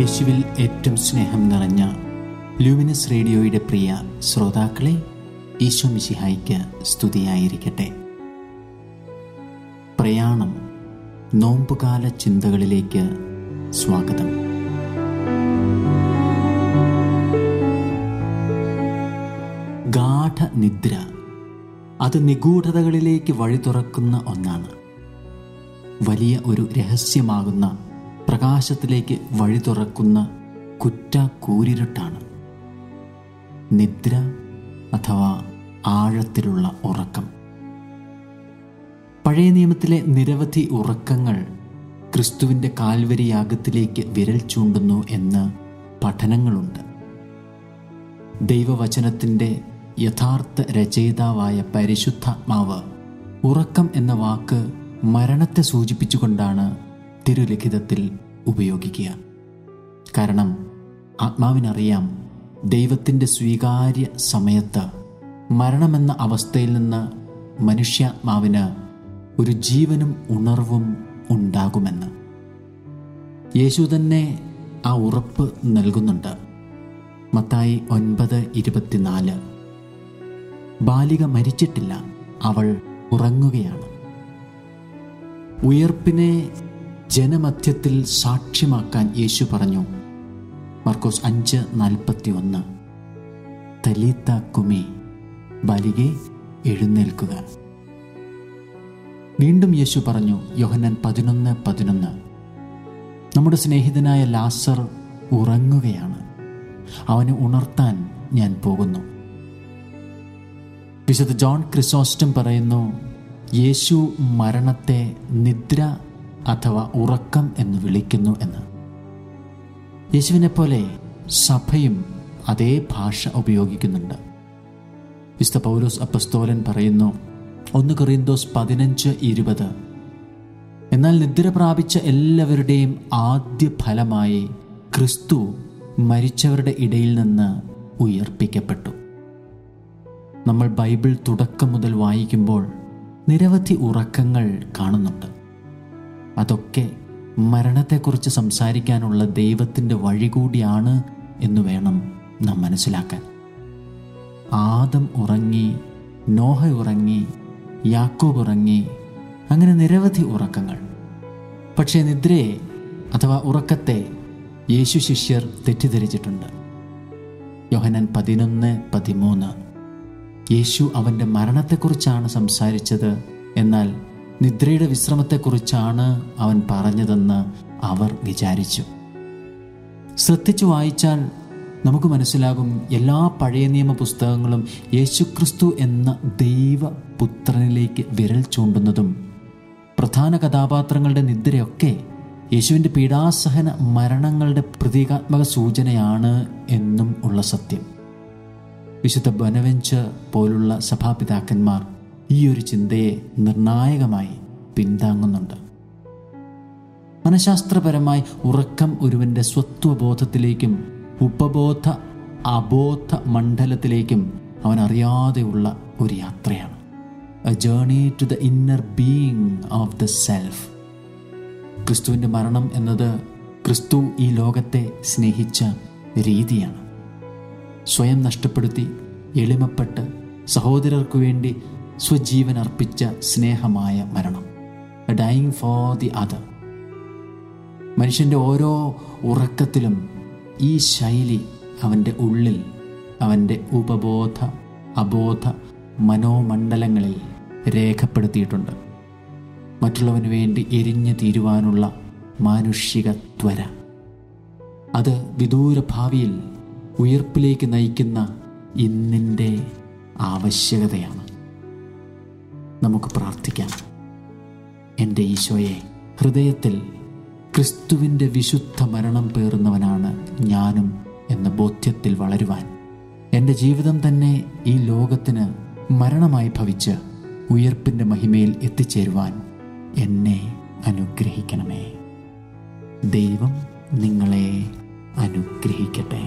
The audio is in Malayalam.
യേശുവിൽ ഏറ്റവും സ്നേഹം നിറഞ്ഞ ലൂമിനസ് റേഡിയോയുടെ പ്രിയ ശ്രോതാക്കളെ ഈശോ മിശിഹായിക്ക് സ്തുതിയായിരിക്കട്ടെ. പ്രയാണം നോമ്പുകാല ചിന്തകളിലേക്ക് സ്വാഗതം. ഗാഠനിദ്ര അത് നിഗൂഢതകളിലേക്ക് വഴി തുറക്കുന്ന ഒന്നാണ്. വലിയ ഒരു രഹസ്യമാകുന്ന പ്രകാശത്തിലേക്ക് വഴി തുറക്കുന്ന കുറ്റ കൂരിരുട്ടാണ് നിദ്ര അഥവാ ആഴത്തിലുള്ള ഉറക്കം. പഴയ നിയമത്തിലെ നിരവധി ഉറക്കങ്ങൾ ക്രിസ്തുവിന്റെ കാൽവരി യാഗത്തിലേക്ക് വിരൽ ചൂണ്ടുന്നു എന്ന് പഠനങ്ങളുണ്ട്. ദൈവവചനത്തിന്റെ യഥാർത്ഥ രചയിതാവായ പരിശുദ്ധാത്മാവ് ഉറക്കം എന്ന വാക്ക് മരണത്തെ സൂചിപ്പിച്ചുകൊണ്ടാണ് തിരുലിഖിതത്തിൽ ഉപയോഗിക്കുക. കാരണം ആത്മാവിനറിയാം ദൈവത്തിന്റെ സ്വീകാര്യ സമയത്ത് മരണമെന്ന അവസ്ഥയിൽ നിന്ന് മനുഷ്യാത്മാവിന് ഒരു ജീവനും ഉണർവും ഉണ്ടാകുമെന്ന്. യേശു തന്നെ ആ ഉറപ്പ് നൽകുന്നുണ്ട്. മത്തായി ഒൻപത് ഇരുപത്തിനാല്. ബാലിക മരിച്ചിട്ടില്ല അവൾ ഉറങ്ങുകയാണ്. ഉയർപ്പിനെ ജനമധ്യത്തിൽ സാക്ഷ്യമാക്കാൻ യേശു പറഞ്ഞു. മർക്കോസ് അഞ്ച് നാൽപ്പത്തി ഒന്ന് തലീത്ത കുമി ബാലികെ എഴുന്നേൽക്കുക. വീണ്ടും യേശു പറഞ്ഞു യോഹന്നാൻ പതിനൊന്ന് പതിനൊന്ന്. നമ്മുടെ സ്നേഹിതനായ ലാസർ ഉറങ്ങുകയാണ്. അവനെ ഉണർത്താൻ ഞാൻ പോകുന്നു. വിശുദ്ധ ജോൺ ക്രിസോസ്റ്റം പറയുന്നു യേശു മരണത്തെ നിദ്ര അഥവാ ഉറക്കം എന്ന് വിളിക്കുന്നു എന്ന്. യേശുവിനെ പോലെ സഭയും അതേ ഭാഷ ഉപയോഗിക്കുന്നുണ്ട്. വിശുദ്ധ പൗലോസ് അപ്പസ്തോലൻ പറയുന്നു ഒന്ന് കൊറിന്തോസ് പതിനഞ്ച് ഇരുപത് എന്നാൽ നിദ്ര പ്രാപിച്ച എല്ലാവരുടെയും ആദ്യ ഫലമായി ക്രിസ്തു മരിച്ചവരുടെ ഇടയിൽ നിന്ന് ഉയർപ്പിക്കപ്പെട്ടു. നമ്മൾ ബൈബിൾ തുടക്കം മുതൽ വായിക്കുമ്പോൾ നിരവധി ഉറക്കങ്ങൾ കാണുന്നുണ്ട്. അതൊക്കെ മരണത്തെക്കുറിച്ച് സംസാരിക്കാനുള്ള ദൈവത്തിന്റെ വഴി കൂടിയാണ് എന്ന് വേണം നാം മനസ്സിലാക്കാൻ. ആദം ഉറങ്ങി നോഹ ഉറങ്ങി യാക്കോബ് ഉറങ്ങി അങ്ങനെ നിരവധി ഉറക്കങ്ങൾ. പക്ഷേ നിദ്രയെ അഥവാ ഉറക്കത്തെ യേശു ശിഷ്യർ തെറ്റിദ്ധരിച്ചിട്ടുണ്ട്. യോഹനൻ പതിനൊന്ന് പതിമൂന്ന്. യേശു അവന്റെ മരണത്തെക്കുറിച്ചാണ് സംസാരിച്ചത് എന്നാൽ നിദ്രയുടെ വിശ്രമത്തെക്കുറിച്ചാണ് അവൻ പറഞ്ഞതെന്ന് അവർ വിചാരിച്ചു. ശ്രദ്ധിച്ചു വായിച്ചാൽ നമുക്ക് മനസ്സിലാകും എല്ലാ പഴയ നിയമ പുസ്തകങ്ങളും യേശുക്രിസ്തു എന്ന ദൈവപുത്രനിലേക്ക് വിരൽ ചൂണ്ടുന്നതും പ്രധാന കഥാപാത്രങ്ങളുടെ നിദ്രയൊക്കെ യേശുവിന്റെ പീഡാസഹന മരണങ്ങളുടെ പ്രതീകാത്മക സൂചനയാണ് എന്നും ഉള്ള സത്യം. വിശുദ്ധ ബനവെഞ്ച് പോലുള്ള സഭാപിതാക്കന്മാർ ഈ ഒരു ചിന്തയെ നിർണായകമായി പിന്താങ്ങുന്നുണ്ട്. മനഃശാസ്ത്രപരമായി ഉറക്കം ഒരുവന്റെ സ്വത്വബോധത്തിലേക്കും ഉപബോധ അബോധ മണ്ഡലത്തിലേക്കും അവൻ അറിയാതെയുള്ള ഒരു യാത്രയാണ്. A journey to the inner being of the self ക്രിസ്തുവിന്റെ മരണം എന്നത് ക്രിസ്തു ഈ ലോകത്തെ സ്നേഹിച്ച രീതിയാണ്. സ്വയം നഷ്ടപ്പെടുത്തി എളിമപ്പെട്ട് സഹോദരർക്കു വേണ്ടി സ്വജീവൻ അർപ്പിച്ച സ്നേഹമായ മരണം. ഡൈങ് ഫോർ ദി അതർ മനുഷ്യന്റെ ഓരോ ഉറക്കത്തിലും ഈ ശൈലി അവന്റെ ഉള്ളിൽ അവന്റെ ഉപബോധ അബോധ മനോമണ്ഡലങ്ങളിൽ രേഖപ്പെടുത്തിയിട്ടുണ്ട്. മറ്റുള്ളവന് വേണ്ടി എരിഞ്ഞു തീരുവാനുള്ള മാനുഷിക ത്വര. അത് വിദൂര ഭാവിയിൽ ഉയർപ്പിലേക്ക് നയിക്കുന്ന ഇന്നിന്റെ ആവശ്യകതയാണ്. നമുക്ക് പ്രാർത്ഥിക്കാം. എന്റെ ഈശോയെ ഹൃദയത്തിൽ ക്രിസ്തുവിന്റെ വിശുദ്ധ മരണം പേറുന്നവനാണ് ഞാനും എന്ന ബോധ്യത്തിൽ വളരുവാൻ എന്റെ ജീവിതം തന്നെ ഈ ലോകത്തിന് മരണമായി ഭവിച്ച് ഉയർപ്പിന്റെ മഹിമയിൽ എത്തിച്ചേരുവാൻ എന്നെ അനുഗ്രഹിക്കണമേ. ദൈവം നിങ്ങളെ അനുഗ്രഹിക്കട്ടെ.